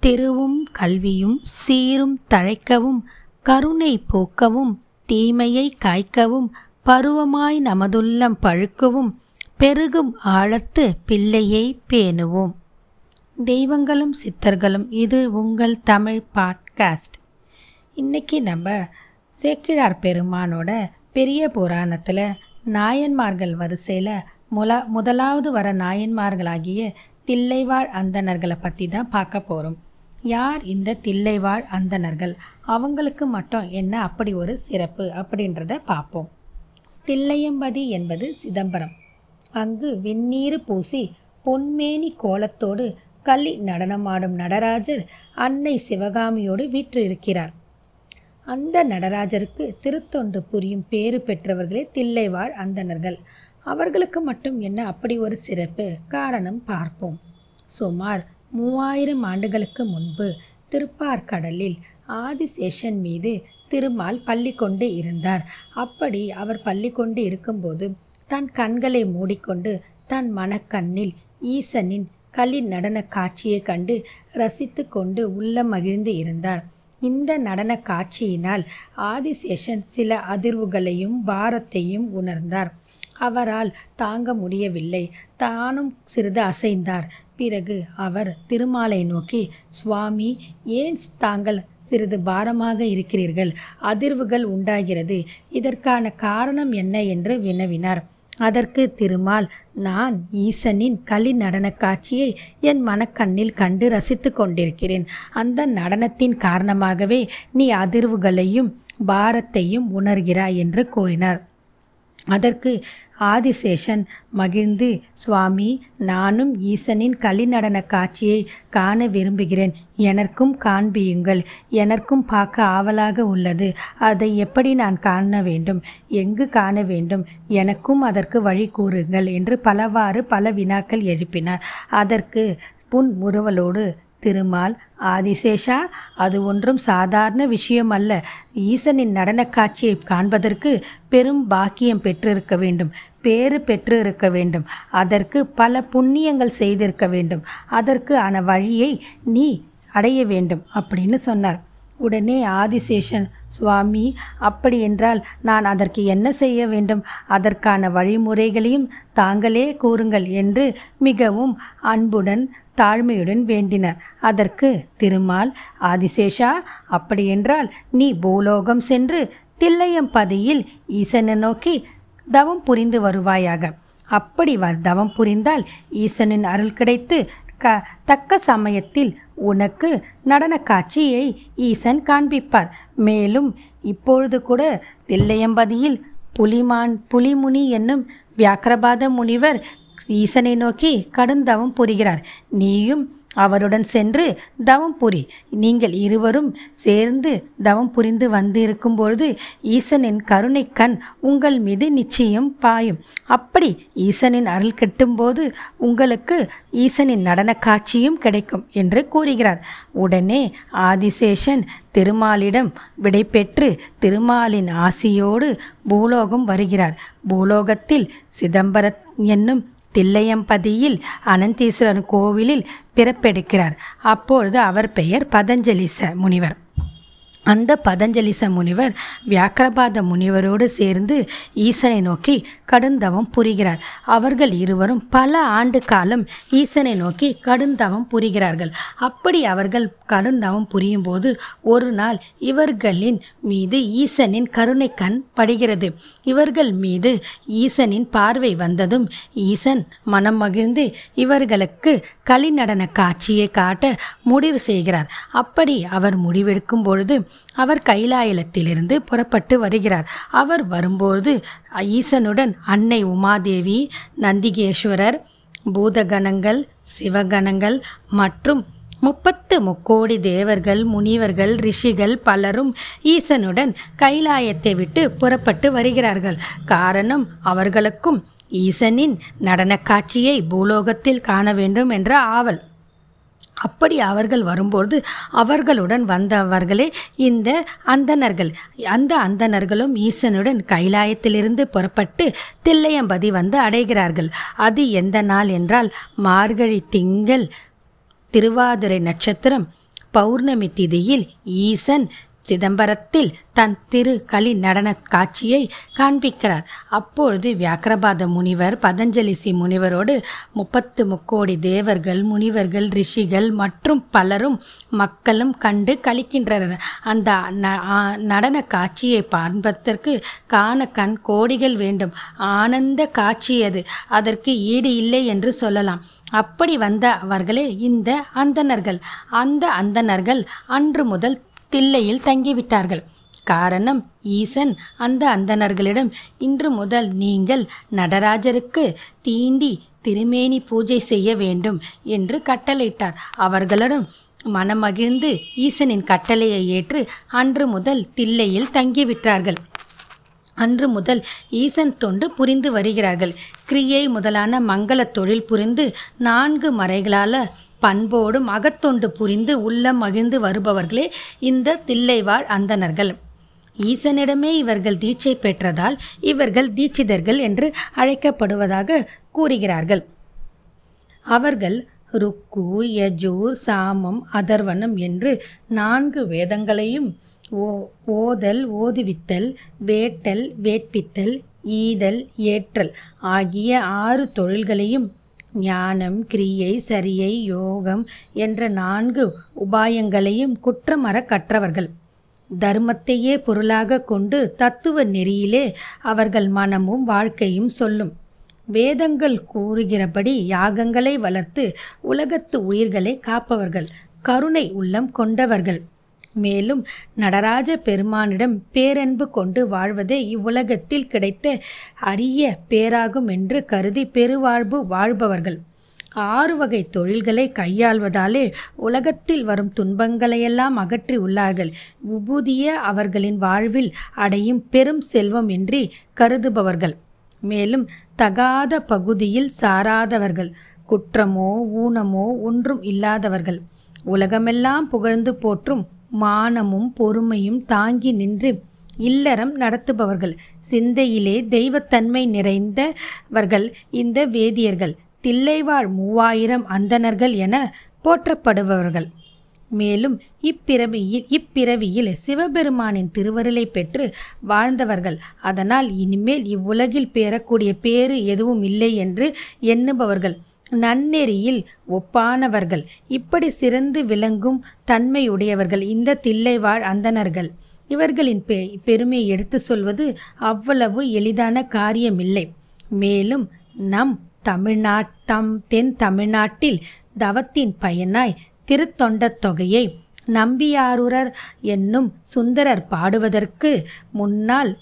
திருவும் கல்வியும் சீரும் தழைக்கவும் கருணை போக்கவும் தீமையை காய்க்கவும் பருவமாய் நமதுள்ளம் பழுக்கவும் பெருகும் ஆழத்து பிள்ளையை பேணுவோம். தெய்வங்களும் சித்தர்களும் இது உங்கள் தமிழ் பாட்காஸ்ட். இன்னைக்கு நம்ம சேக்கிழார் பெருமானோட பெரிய புராணத்தில் நாயன்மார்கள் வரிசையில் முல முதலாவது வர நாயன்மார்களாகிய தில்லைவாழ் அந்தணர்களை பற்றி தான் பார்க்க போகிறோம் யார் இந்த தில்லைவாழ் அந்தணர்கள்? அவங்களுக்கு மட்டும் என்ன அப்படி ஒரு சிறப்பு அப்படின்றத பார்ப்போம். தில்லையம்பதி என்பது சிதம்பரம். அங்கு வெந்நீர் பூசி பொன்மேனி கோலத்தோடு களி நடனமாடும் நடராஜர் அன்னை சிவகாமியோடு வீற்றிருக்கிறார். அந்த நடராஜருக்கு திருத்தொண்டு புரியும் பேறு பெற்றவர்களே தில்லைவாழ் அந்தணர்கள். அவர்களுக்கு மட்டும் என்ன அப்படி ஒரு சிறப்பு? காரணம் பார்ப்போம். சுமார் மூவாயிரம் ஆண்டுகளுக்கு முன்பு திருப்பார்கடலில் ஆதிசேஷன் மீது திருமால் பள்ளி கொண்டு இருந்தார். அப்படி அவர் பள்ளி கொண்டு இருக்கும்போது தன் கண்களை மூடிக்கொண்டு தன் மனக்கண்ணில் ஈசனின் களி நடன காட்சியை கண்டு ரசித்து கொண்டு உள்ள மகிழ்ந்து இருந்தார். இந்த நடன காட்சியினால் ஆதிசேஷன் சில அதிர்வுகளையும் பாரத்தையும் உணர்ந்தார். அவரால் தாங்க முடியவில்லை. தானும் சிறிது அசைந்தார். பிறகு அவர் திருமாலை நோக்கி சுவாமி ஏன் தாங்கள் சிறிது பாரமாக இருக்கிறீர்கள்? அதிர்வுகள் உண்டாகிறது. இதற்கான காரணம் என்ன? என்று வினவினார். அதற்கு திருமால் நான் ஈசனின் களி நடன காட்சியை என் மனக்கண்ணில் கண்டு ரசித்து கொண்டிருக்கிறேன். அந்த நடனத்தின் காரணமாகவே நீ அதிர்வுகளையும் பாரத்தையும் உணர்கிறாய் என்று கூறினார். அதற்கு ஆதிசேஷன் மகிழ்ந்து சுவாமி நானும் ஈசனின் கலிநடன காட்சியை காண விரும்புகிறேன். எனக்கும் காண்பியுங்கள். எனக்கும் பார்க்க ஆவலாக உள்ளது. அதை எப்படி நான் காண வேண்டும்? எங்கு காண வேண்டும்? எனக்கும் அதற்கு வழி கூறுங்கள் என்று பலவாறு பல வினாக்கள் எழுப்பினார். அதற்கு புன் முறுவலோடு திருமால் ஆதிசேஷா அது ஒன்றும் சாதாரண விஷயம் அல்ல ஈசனின் நடனக் காட்சியை காண்பதற்கு பெரும் பாக்கியம் பெற்றிருக்க வேண்டும் பேறு பெற்று இருக்க வேண்டும். அதற்கு பல புண்ணியங்கள் செய்திருக்க வேண்டும். அதற்கு ஆன வழியை நீ அடைய வேண்டும் அப்படின்னு சொன்னார். உடனே ஆதிசேஷன் சுவாமி அப்படி என்றால் நான் அதற்கு என்ன செய்ய வேண்டும்? அதற்கான வழிமுறைகளையும் தாங்களே கூறுங்கள் என்று மிகவும் அன்புடன் தாழ்மையுடன் வேண்டினர் அதற்கு திருமால் ஆதிசேஷா அப்படியென்றால் நீ பூலோகம் சென்று தில்லையம்பதியில் ஈசனை நோக்கி தவம் புரிந்து வருவாயாக. அப்படி வ தவம் புரிந்தால் ஈசனின் அருள் கிடைத்து க தக்க சமயத்தில் உனக்கு நடன காட்சியை ஈசன் காண்பிப்பார். மேலும் இப்பொழுது கூட தில்லையம்பதியில் புலிமான் புலிமுனி என்னும் வியாக்கிரபாத முனிவர் ஈசனை நோக்கி கடுந்தவம் புரிகிறார். நீயும் அவருடன் சென்று தவம் புரி. நீங்கள் இருவரும் சேர்ந்து தவம் புரிந்து வந்து இருக்கும்பொழுது ஈசனின் கருணை கண் உங்கள் மீது நிச்சயம் பாயும். அப்படி ஈசனின் அருள் கெட்டும்போது உங்களுக்கு ஈசனின் நடன காட்சியும் கிடைக்கும் என்று கூறுகிறார். உடனே ஆதிசேஷன் திருமாலிடம் விடைபெற்று திருமாலின் ஆசியோடு பூலோகம் வருகிறார். பூலோகத்தில் சிதம்பரம் என்னும் தில்லையம்பதியில் அனந்தீஸ்வரன் கோவிலில் பிறப்பெடுக்கிறார். அப்பொழுது அவர் பெயர் பதஞ்சலிச முனிவர். அந்த பதஞ்சலிச முனிவர் வியாக்கிரபாத முனிவரோடு சேர்ந்து ஈசனை நோக்கி கடுந்தவம் புரிகிறார். அவர்கள் இருவரும் பல ஆண்டு காலம் ஈசனை நோக்கி கடுந்தவம் புரிகிறார்கள். அப்படி அவர்கள் கடுந்தவம் புரியும் போது ஒரு நாள் இவர்களின் மீது ஈசனின் கருணை கண் படுகிறது. இவர்கள் மீது ஈசனின் பார்வை வந்ததும் ஈசன் மனம் மகிழ்ந்து இவர்களுக்கு கலிநடன காட்சியை காட்ட முடிவு செய்கிறார். அப்படி அவர் முடிவெடுக்கும் பொழுது அவர் கைலாயலத்திலிருந்து புறப்பட்டு வருகிறார். அவர் வரும்போது ஈசனுடன் அன்னை உமாதேவி நந்திகேஸ்வரர் பூதகணங்கள் சிவகணங்கள் மற்றும் முப்பத்து முக்கோடி தேவர்கள் முனிவர்கள் ரிஷிகள் பலரும் ஈசனுடன் கைலாயத்தை விட்டு புறப்பட்டு வருகிறார்கள். காரணம் அவர்களுக்கும் ஈசனின் நடன காட்சியை பூலோகத்தில் காண வேண்டும் என்ற ஆவல். அப்படி அவர்கள் வரும்போது அவர்களுடன் வந்தவர்களே இந்த அந்தணர்கள் அந்த அந்தணர்களும் ஈசனுடன் கைலாயத்திலிருந்து புறப்பட்டு தில்லையம்பதி வந்து அடைகிறார்கள். அது எந்த நாள் என்றால் மார்கழி திங்கள் திருவாதிரை நட்சத்திரம் பௌர்ணமி திதியில் ஈசன் சிதம்பரத்தில் தன் திரு கலி நடன காட்சியை காண்பிக்கிறார். அப்பொழுது வியாக்கிரபாத முனிவர் பதஞ்சலிசி முனிவரோடு முப்பத்து முக்கோடி தேவர்கள் முனிவர்கள் ரிஷிகள் மற்றும் பலரும் மக்களும் கண்டு கழிக்கின்றனர் அந்த நடன காட்சியை பார்ப்பதற்கு காண கண் கோடிகள் வேண்டும். ஆனந்த காட்சி அது. அதற்கு ஈடு இல்லை என்று சொல்லலாம். அப்படி வந்த அவர்களே இந்த அந்தணர்கள். அந்த அந்தனர்கள் அன்று முதல் தில்லையில் தங்கிவிட்டார்கள். காரணம் ஈசன் அந்த அந்தணர்களிடம் இன்று முதல் நீங்கள் நடராஜருக்கு தீண்டி திருமேனி பூஜை செய்ய வேண்டும் என்று கட்டளையிட்டார். அவர்களிடம் மனமகிழ்ந்து ஈசனின் கட்டளையை ஏற்று அன்று முதல் தில்லையில் தங்கிவிட்டார்கள். அன்று முதல் ஈசன் தொண்டு புரிந்து வருகிறார்கள். கிரியை முதலான மங்கள தொழில் புரிந்து நான்கு மறைகளால் பண்போடும் அகத்தொண்டு புரிந்து உள்ளம் மகிழ்ந்து வருபவர்களே இந்த தில்லைவாழ் அந்தணர்கள். ஈசனிடமே இவர்கள் தீட்சை பெற்றதால் இவர்கள் தீட்சிதர்கள் என்று அழைக்கப்படுவதாக கூறுகிறார்கள். அவர்கள் ருக்கு யஜூர் சாமம் அதர்வனம் என்று நான்கு வேதங்களையும் ஓ ஓதல் ஓதுவித்தல் வேட்டல் வேட்பித்தல் ஈதல் ஏற்றல் ஆகிய ஆறு தொழில்களையும் ஞானம் கிரியை சரியை யோகம் என்ற நான்கு உபாயங்களையும் குற்றமற கற்றவர்கள். தர்மத்தையே பொருளாக கொண்டு தத்துவ நெறியிலே அவர்கள் மனமும் வாழ்க்கையும் சொல்லும். வேதங்கள் கூறுகிறபடி யாகங்களை வளர்த்து உலகத்து உயிர்களை காப்பவர்கள் கருணை உள்ளம் கொண்டவர்கள். மேலும் நடராஜ பெருமானிடம் பேரன்பு கொண்டு வாழ்வதே இவ்வுலகத்தில் கிடைத்த அரிய பேராகும் என்று கருதி பெருவாழ்வு வாழ்பவர்கள். ஆறு வகை தொழில்களை கையாள்வதாலே உலகத்தில் வரும் துன்பங்களையெல்லாம் அகற்றி உள்ளார்கள். உபூதிய அவர்களின் வாழ்வில் அடையும் பெரும் செல்வம் என்று கருதுபவர்கள். மேலும் தகாத பகுதியில் சாராதவர்கள். குற்றமோ ஊனமோ ஒன்றும் இல்லாதவர்கள். உலகமெல்லாம் புகழ்ந்து போற்றும் மானமும் பொறுமையும் தாங்கி நின்று இல்லறம் நடத்துபவர்கள். சிந்தையிலே தெய்வத்தன்மை நிறைந்தவர்கள் இந்த வேதியர்கள். தில்லைவாழ் மூவாயிரம் அந்தணர்கள் என போற்றப்படுபவர்கள். மேலும் இப்பிறவியில் இப்பிறவியில் சிவபெருமானின் திருவருளை பெற்று வாழ்ந்தவர்கள். அதனால் இனிமேல் இவ்வுலகில் பெறக்கூடிய பேறு எதுவும் இல்லை என்று எண்ணுபவர்கள். நன்னெறியில் ஒப்பானவர்கள். இப்படி சிறந்து விளங்கும் தன்மையுடையவர்கள் இந்த தில்லைவாழ் அந்தணர்கள். இவர்களின் பெ பெருமையை எடுத்து சொல்வது அவ்வளவு எளிதான காரியமில்லை. மேலும் நம் தமிழ்நாட்டம் தென் தமிழ்நாட்டில் தவத்தின் பயனாய் திருத்தொண்டத் தொகையை நம்பியாரூரர் என்னும் சுந்தரர் பாடுவதற்கு முன்னால்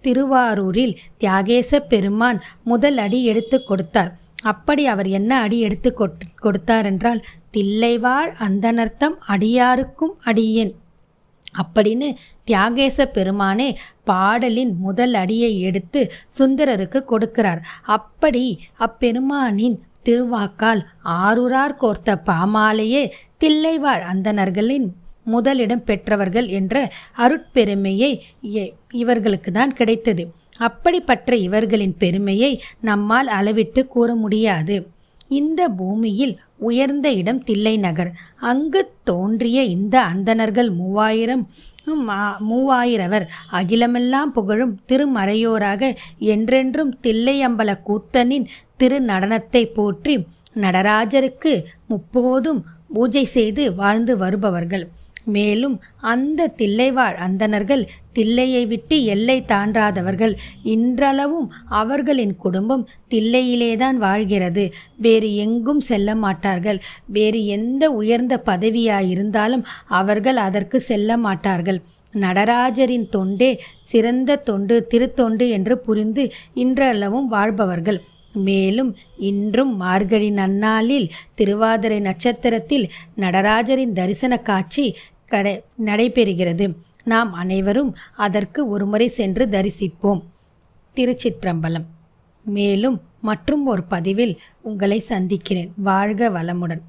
திருவாரூரில் தியாகேச பெருமான் முதல் அடி எடுத்து கொடுத்தார். அப்படி அவர் என்ன அடி எடுத்து கொடுத்தார் என்றால் தில்லைவாழ் அந்தனர்த்தம் அடியாருக்கும் அடியேன். அப்படின்னு தியாகேச பெருமானே பாடலின் முதல் அடியை எடுத்து சுந்தரருக்கு கொடுக்கிறார். அப்படி அப்பெருமானின் திருவாக்கால் ஆரூரார் கோர்த்த பாமாலையே தில்லைவாழ் அந்தனர்களின் முதலிடம் பெற்றவர்கள் என்ற அருட்பெருமையை இவர்களுக்கு தான் கிடைத்தது. அப்படிப்பட்ட இவர்களின் பெருமையை நம்மால் அளவிட்டு கூற முடியாது. இந்த பூமியில் உயர்ந்த இடம் தில்லை நகர். அங்கு தோன்றிய இந்த அந்தணர்கள் மூவாயிரம் மூவாயிரவர் அகிலமெல்லாம் புகழும் திருமறையோராக என்றென்றும் தில்லையம்பல கூத்தனின் திருநடனத்தை போற்றி நடராஜருக்கு முப்போதும் பூஜை செய்து வாழ்ந்து வருபவர்கள். மேலும் அந்த தில்லைவாழ் அந்தணர்கள் தில்லையை விட்டு எல்லை தாண்டாதவர்கள். இன்றளவும் அவர்களின் குடும்பம் தில்லையிலேதான் வாழ்கிறது. வேறு எங்கும் செல்ல மாட்டார்கள். வேறு எந்த உயர்ந்த பதவியாயிருந்தாலும் அவர்கள் அதற்கு செல்ல மாட்டார்கள். நடராஜரின் தொண்டே சிறந்த தொண்டு திருத்தொண்டு என்று புரிந்து இன்றளவும் வாழ்பவர்கள். மேலும் இன்றும் மார்கழி நன்னாளில் திருவாதிரை நட்சத்திரத்தில் நடராஜரின் தரிசன காட்சி கடை நடைபெறுகிறது. நாம் அனைவரும் அதற்கு ஒருமுறை சென்று தரிசிப்போம். திருச்சிற்றம்பலம். மேலும் மற்றும் ஒரு பதிவில் உங்களை சந்திக்கிறேன். வாழ்க வளமுடன்.